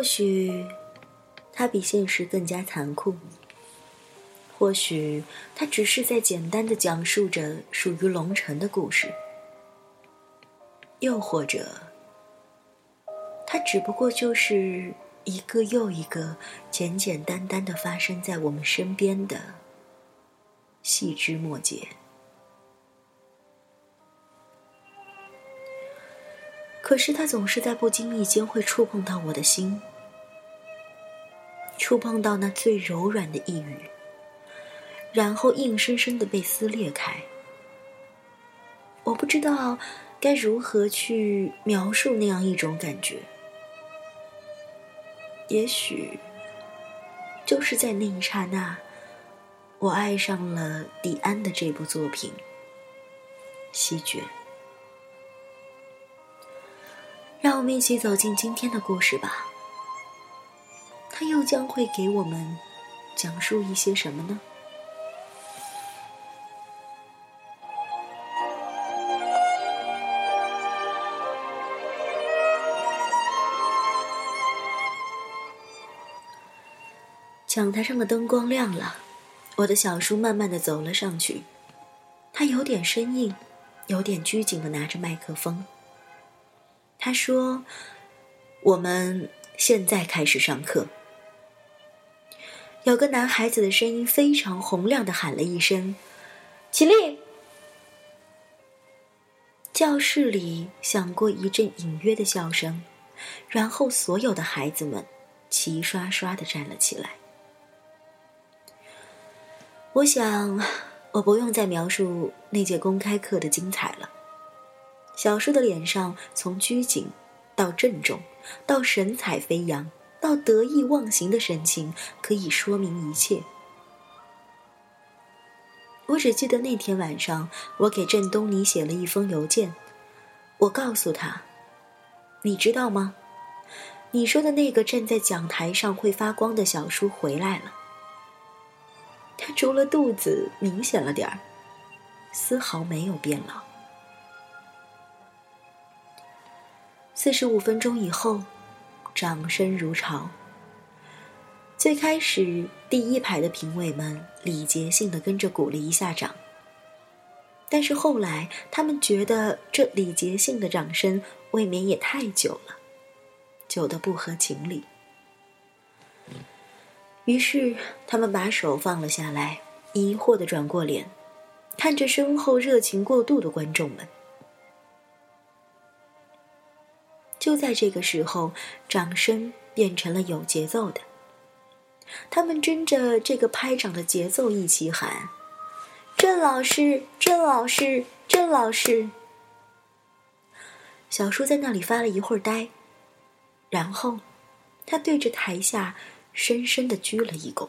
或许，它比现实更加残酷。或许，它只是在简单的讲述着属于龙城的故事。又或者，它只不过就是一个又一个简简单单的发生在我们身边的细枝末节。可是，它总是在不经意间会触碰到我的心，触碰到那最柔软的一语，然后硬生生的被撕裂开。我不知道。该如何去描述那样一种感觉？也许，就是在那一刹那，我爱上了迪安的这部作品《西决》。我们一起走进今天的故事吧。他又将会给我们讲述一些什么呢？讲台上的灯光亮了，我的小叔慢慢的走了上去，他有点生硬，有点拘谨的拿着麦克风。他说：“我们现在开始上课。”有个男孩子的声音非常洪亮的喊了一声：“起立！”教室里响过一阵隐约的笑声，然后所有的孩子们齐刷刷的站了起来。我想，我不用再描述那节公开课的精彩了。小叔的脸上，从拘谨到郑重，到神采飞扬，到得意忘形的神情，可以说明一切。我只记得那天晚上，我给郑东尼写了一封邮件，我告诉他：“你知道吗？你说的那个站在讲台上会发光的小叔回来了。”他除了肚子明显了点儿，丝毫没有变老。四十五分钟以后，掌声如潮。最开始，第一排的评委们礼节性的跟着鼓了一下掌，但是后来，他们觉得这礼节性的掌声未免也太久了，久的不合情理。于是，他们把手放了下来，疑惑的转过脸，看着身后热情过度的观众们。就在这个时候，掌声变成了有节奏的。他们跟着这个拍掌的节奏一起喊：“郑老师，郑老师，郑老师。”小叔在那里发了一会儿呆，然后，他对着台下。深深的鞠了一躬，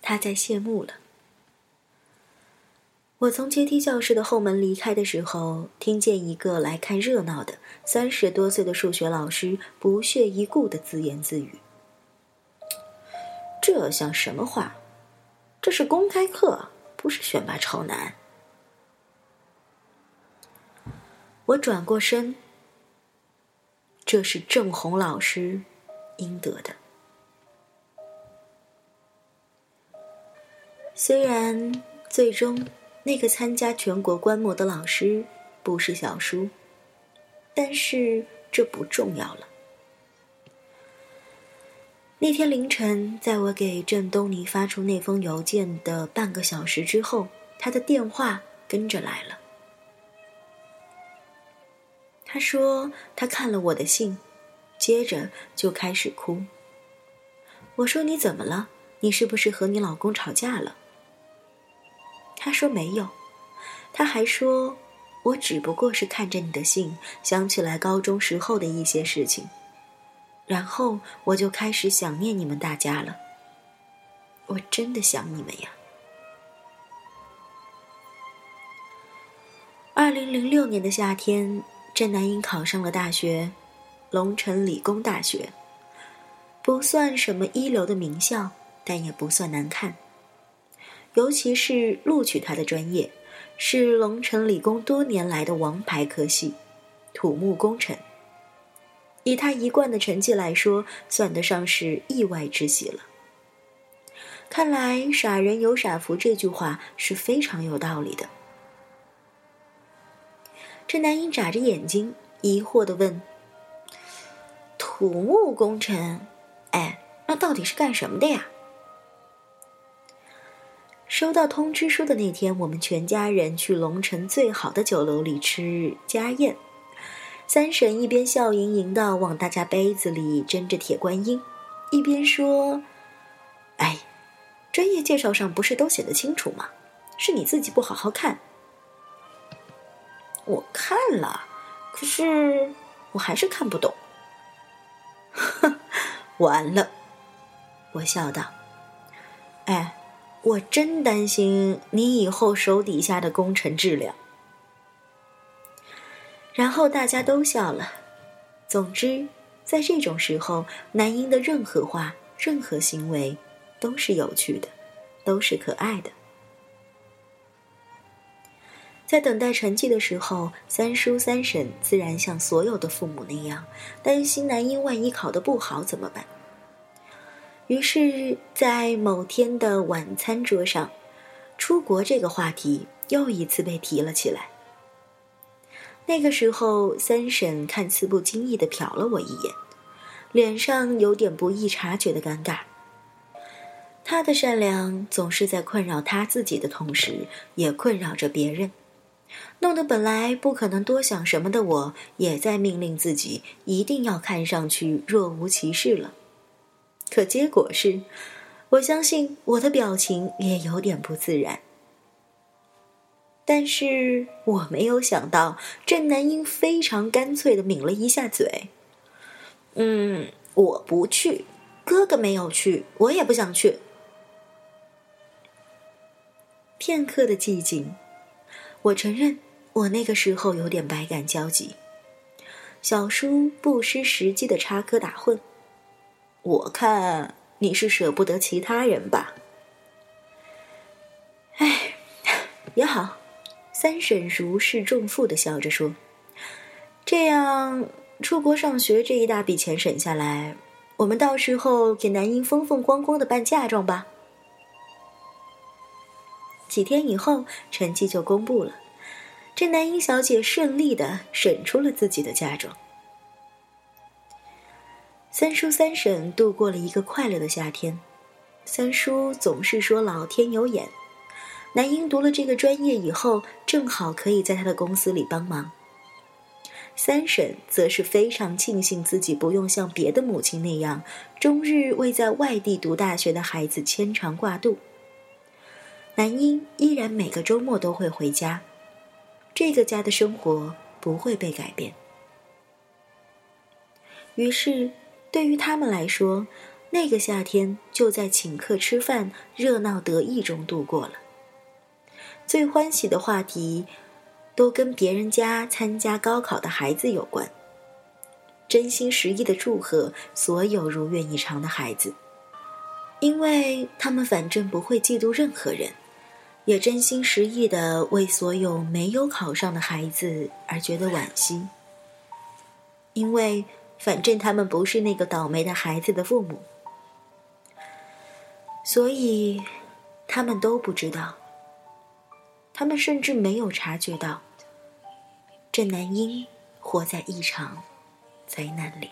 他在谢幕了。我从阶梯教室的后门离开的时候，听见一个来看热闹的三十多岁的数学老师不屑一顾的自言自语：“这像什么话？这是公开课，不是选拔超男。”我转过身，这是郑红老师。应得的。虽然最终那个参加全国观摩的老师不是小叔，但是这不重要了。那天凌晨，在我给郑东尼发出那封邮件的半个小时之后，他的电话跟着来了。他说他看了我的信。接着就开始哭。我说：“你怎么了？你是不是和你老公吵架了？”他说：“没有。”他还说：“我只不过是看着你的信，想起来高中时候的一些事情，然后我就开始想念你们大家了。我真的想你们呀。”二零零六年的夏天，郑南英考上了大学。龙城理工大学不算什么一流的名校，但也不算难看。尤其是录取他的专业，是龙城理工多年来的王牌科系——土木工程。以他一贯的成绩来说，算得上是意外之喜了。看来“傻人有傻福”这句话是非常有道理的。这男婴眨着眼睛，疑惑的问：“土木工程？哎，那到底是干什么的呀？”收到通知书的那天，我们全家人去龙城最好的酒楼里吃家宴。三婶一边笑盈盈的往大家杯子里斟着铁观音，一边说：“哎。”专业介绍上不是都写的清楚吗？是你自己不好好看。我看了，可是我还是看不懂。完了，我笑道：“哎，我真担心你以后手底下的工程质量。”然后大家都笑了。总之，在这种时候，男婴的任何话、任何行为。都是有趣的，都是可爱的。在等待成绩的时候，三叔三婶自然像所有的父母那样，担心男婴万一考得不好怎么办。于是，在某天的晚餐桌上，出国这个话题又一次被提了起来。那个时候，三婶看似不经意的瞟了我一眼，脸上有点不易察觉的尴尬。他的善良总是在困扰他自己的同时，也困扰着别人，弄得本来不可能多想什么的我，也在命令自己一定要看上去若无其事了。可结果是，我相信我的表情也有点不自然。但是我没有想到，郑南英非常干脆的抿了一下嘴：“嗯，我不去，哥哥没有去，我也不想去。”片刻的寂静，我承认我那个时候有点百感交集。小叔不失时机的插科打诨：“我看你是舍不得其他人吧？”哎，也好。三婶如释重负的笑着说：“这样出国上学这一大笔钱省下来，我们到时候给男婴风风光光的办嫁妆吧。”几天以后，成绩就公布了，这南英小姐顺利的审出了自己的嫁妆。三叔三婶度过了一个快乐的夏天。三叔总是说老天有眼，南英读了这个专业以后，正好可以在他的公司里帮忙。三婶则是非常庆幸自己不用像别的母亲那样，终日为在外地读大学的孩子牵肠挂肚。男婴依然每个周末都会回家，这个家的生活不会被改变。于是，对于他们来说，那个夏天就在请客吃饭、热闹得意中度过了。最欢喜的话题，都跟别人家参加高考的孩子有关。真心实意的祝贺所有如愿以偿的孩子，因为他们反正不会嫉妒任何人。也真心实意的为所有没有考上的孩子而觉得惋惜，因为反正他们不是那个倒霉的孩子的父母，所以他们都不知道，他们甚至没有察觉到，郑南英活在一场灾难里。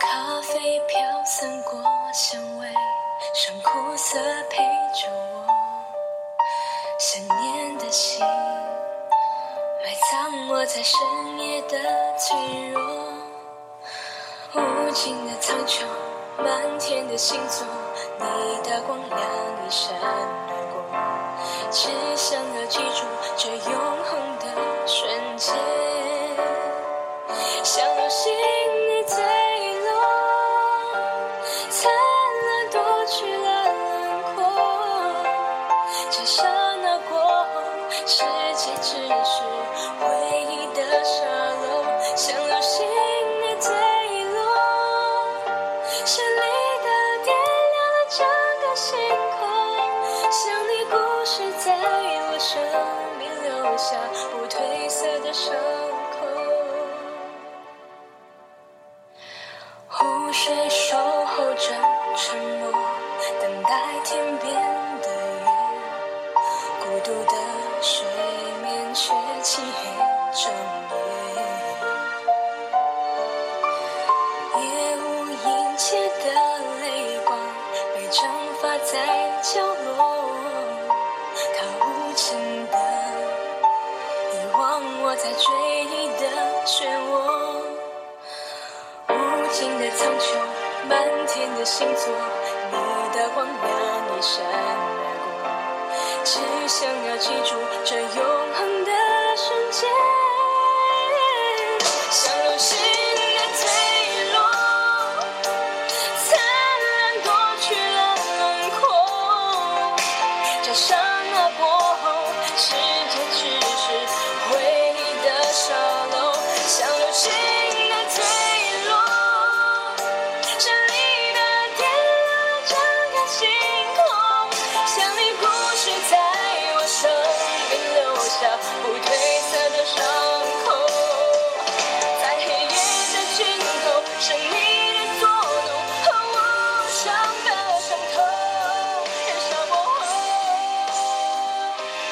咖啡飘散过香苦涩陪着我，想念的心埋葬我在深夜的脆弱，无尽的苍穹，满天的星座，你的光亮一闪而过，只想要记住这永恒的瞬间，像流伤口。湖水守候着沉默，等待天边的月。孤独的水面却漆黑着在追忆的漩涡。无尽的苍穹，满天的星座，你的光亮一闪而过，只想要记住这永恒的瞬间，像流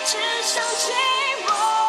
只剩寂寞。